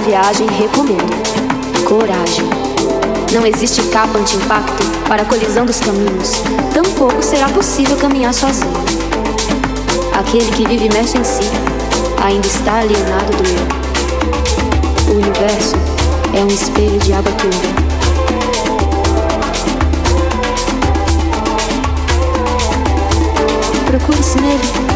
viagem, recomendo coragem. Não existe capa anti-impacto para a colisão dos caminhos, tampouco será possível caminhar sozinho. Aquele que vive imerso em si ainda está alienado do eu. O universo é um espelho de água turva. Procure-se nele.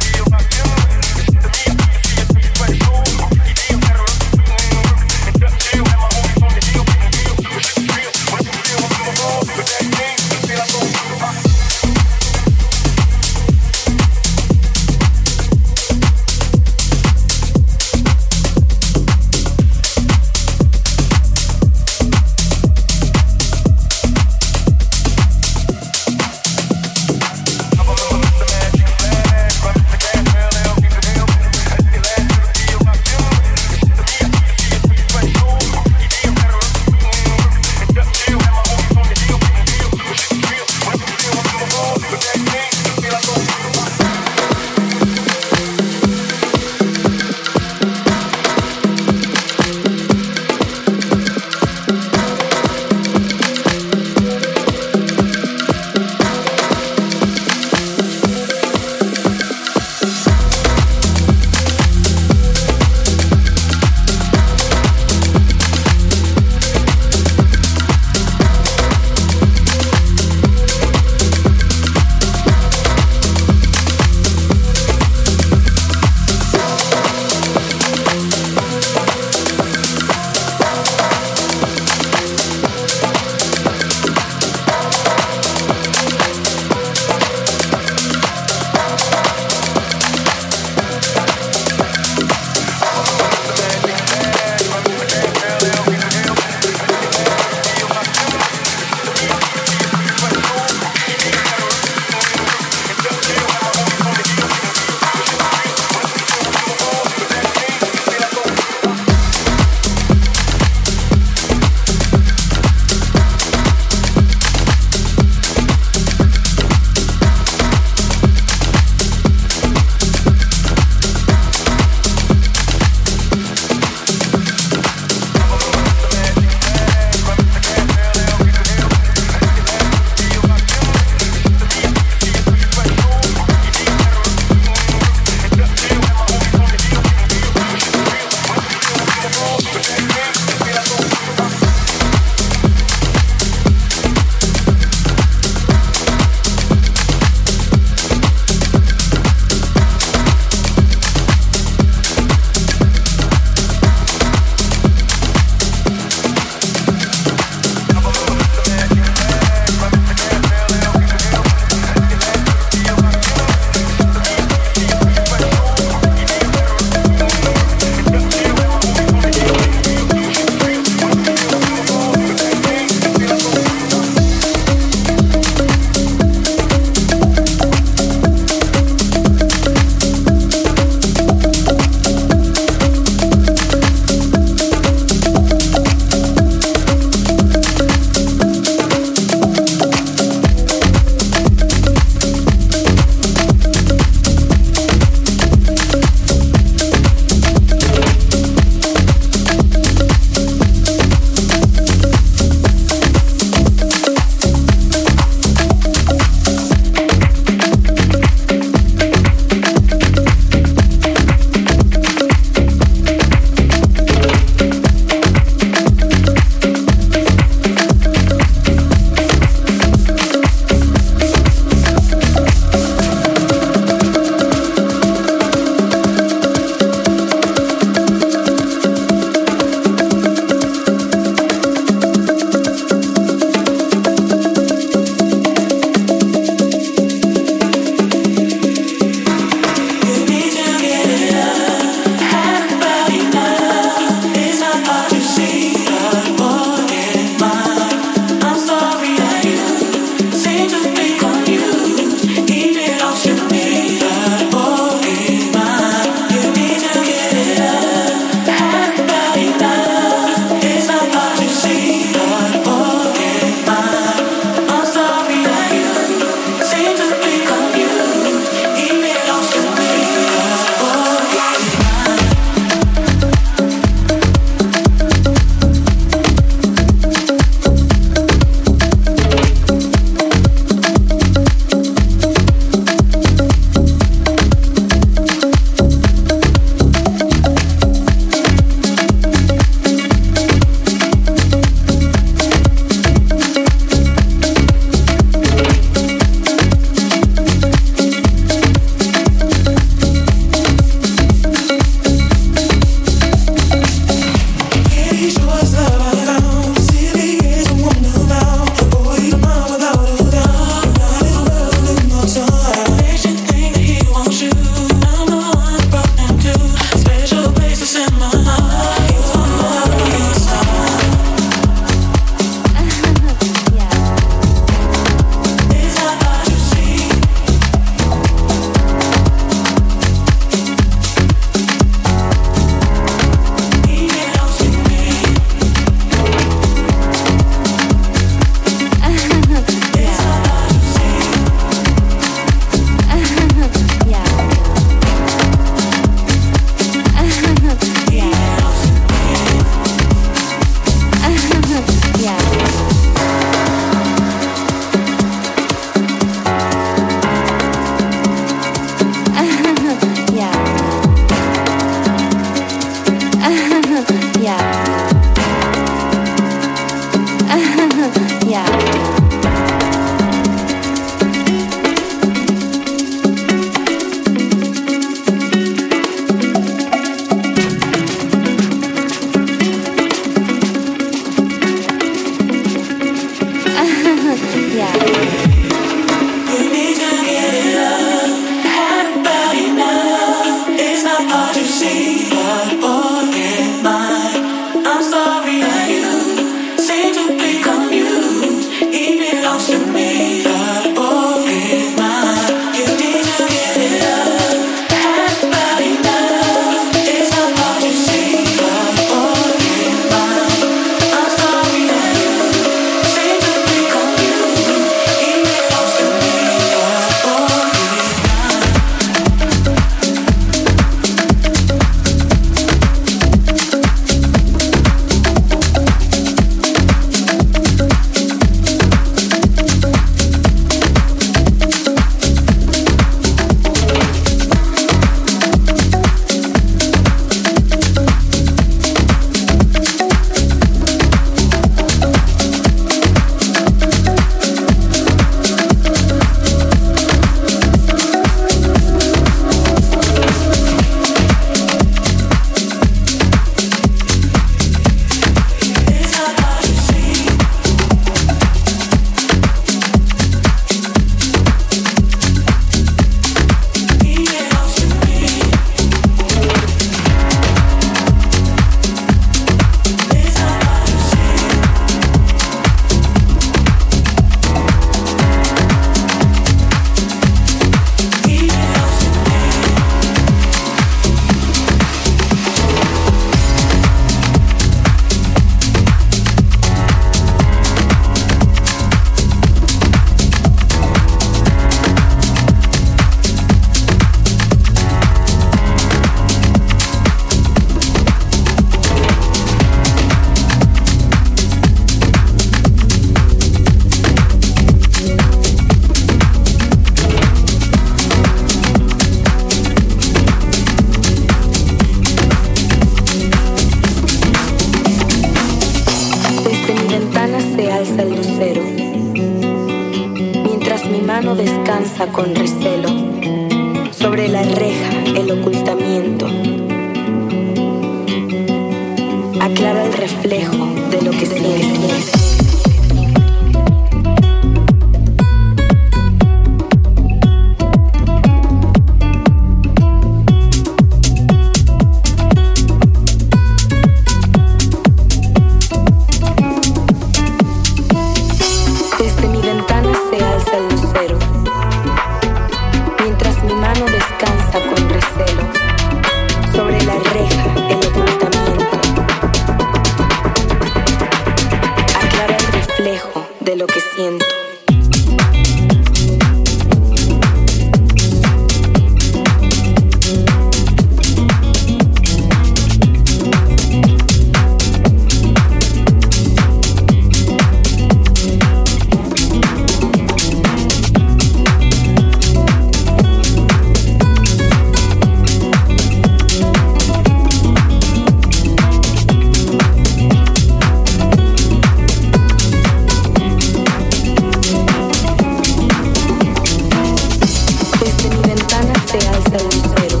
se alza el lucero,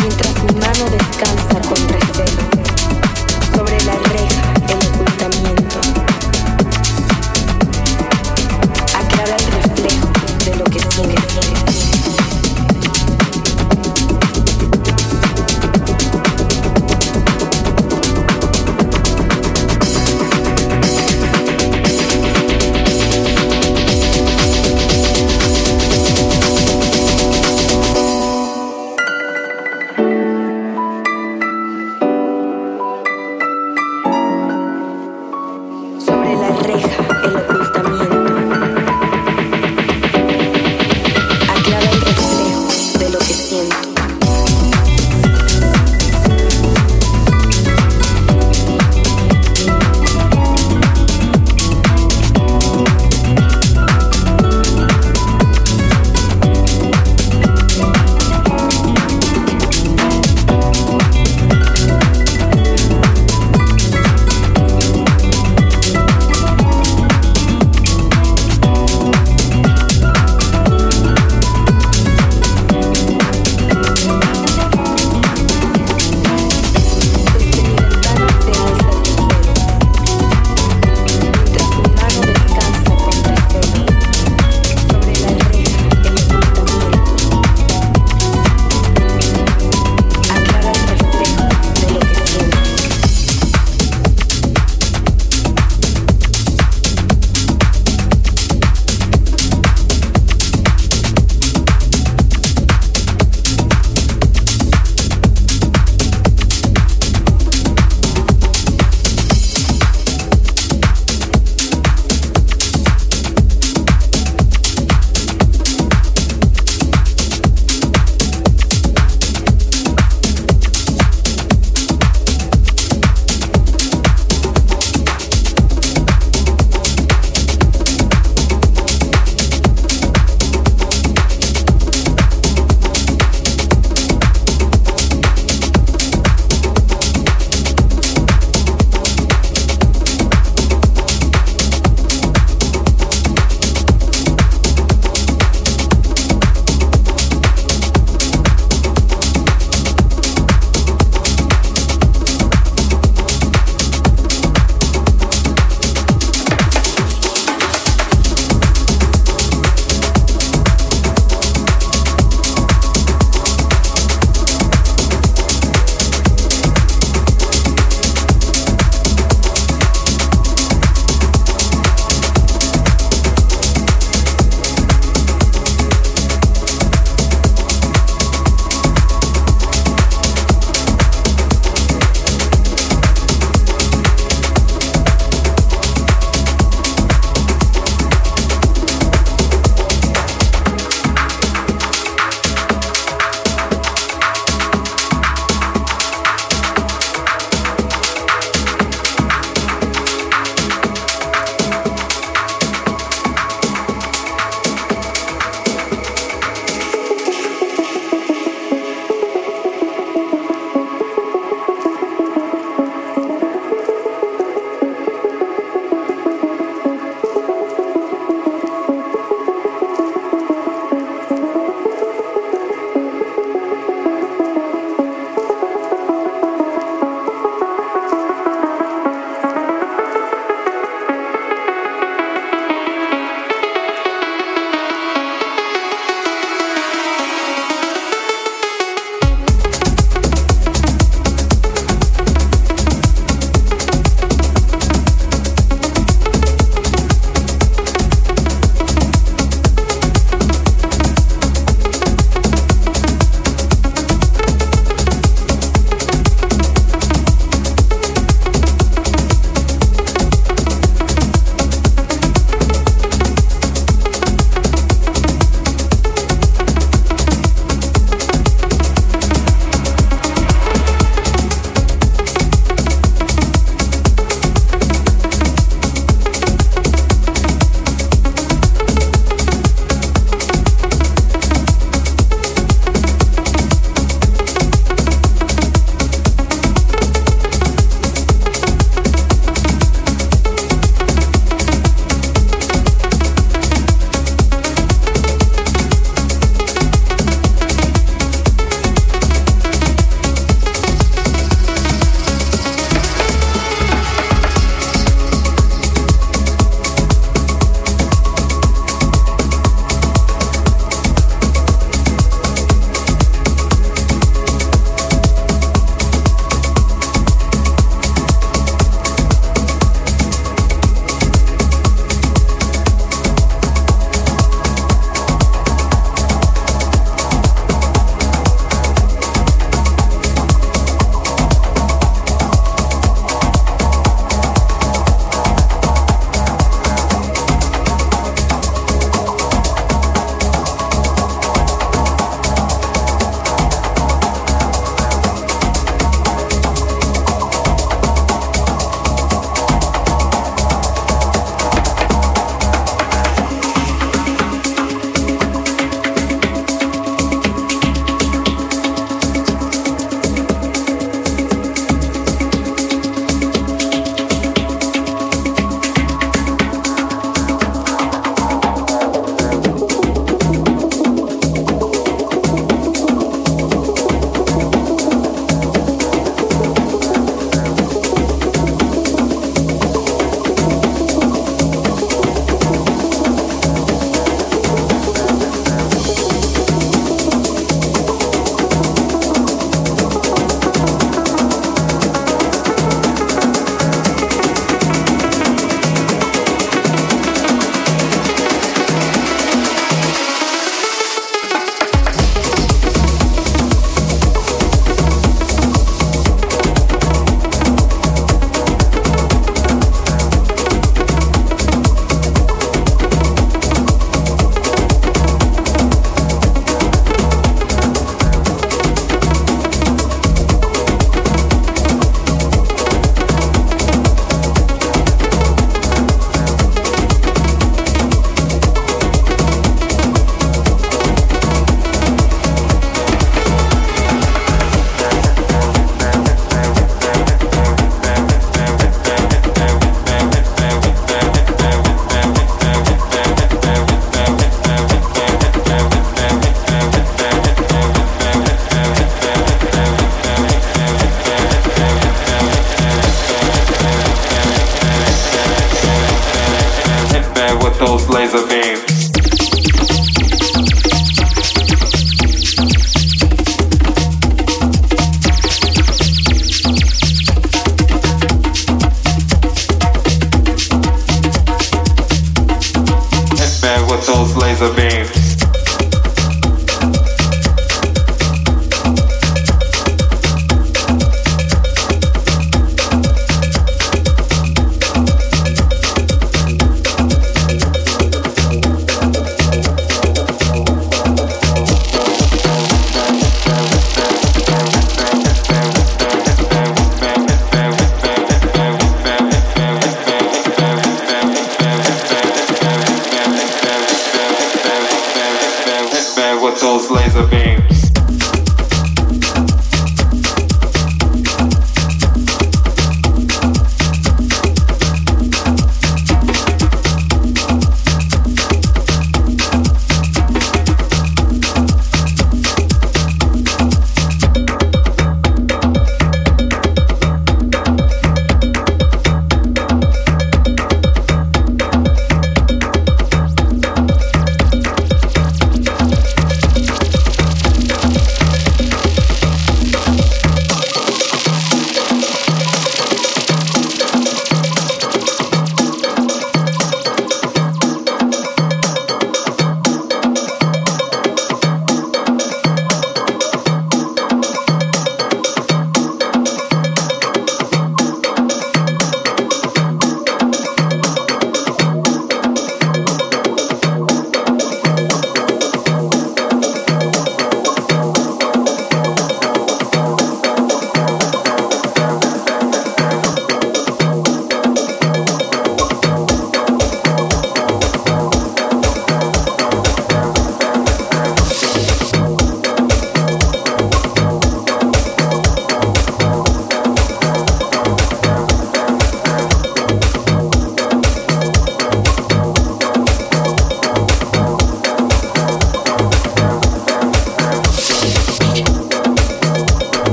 mientras mi mano descansa con recelo sobre la reja del ocultamiento. Aclara el reflejo de lo que sigue. sigue.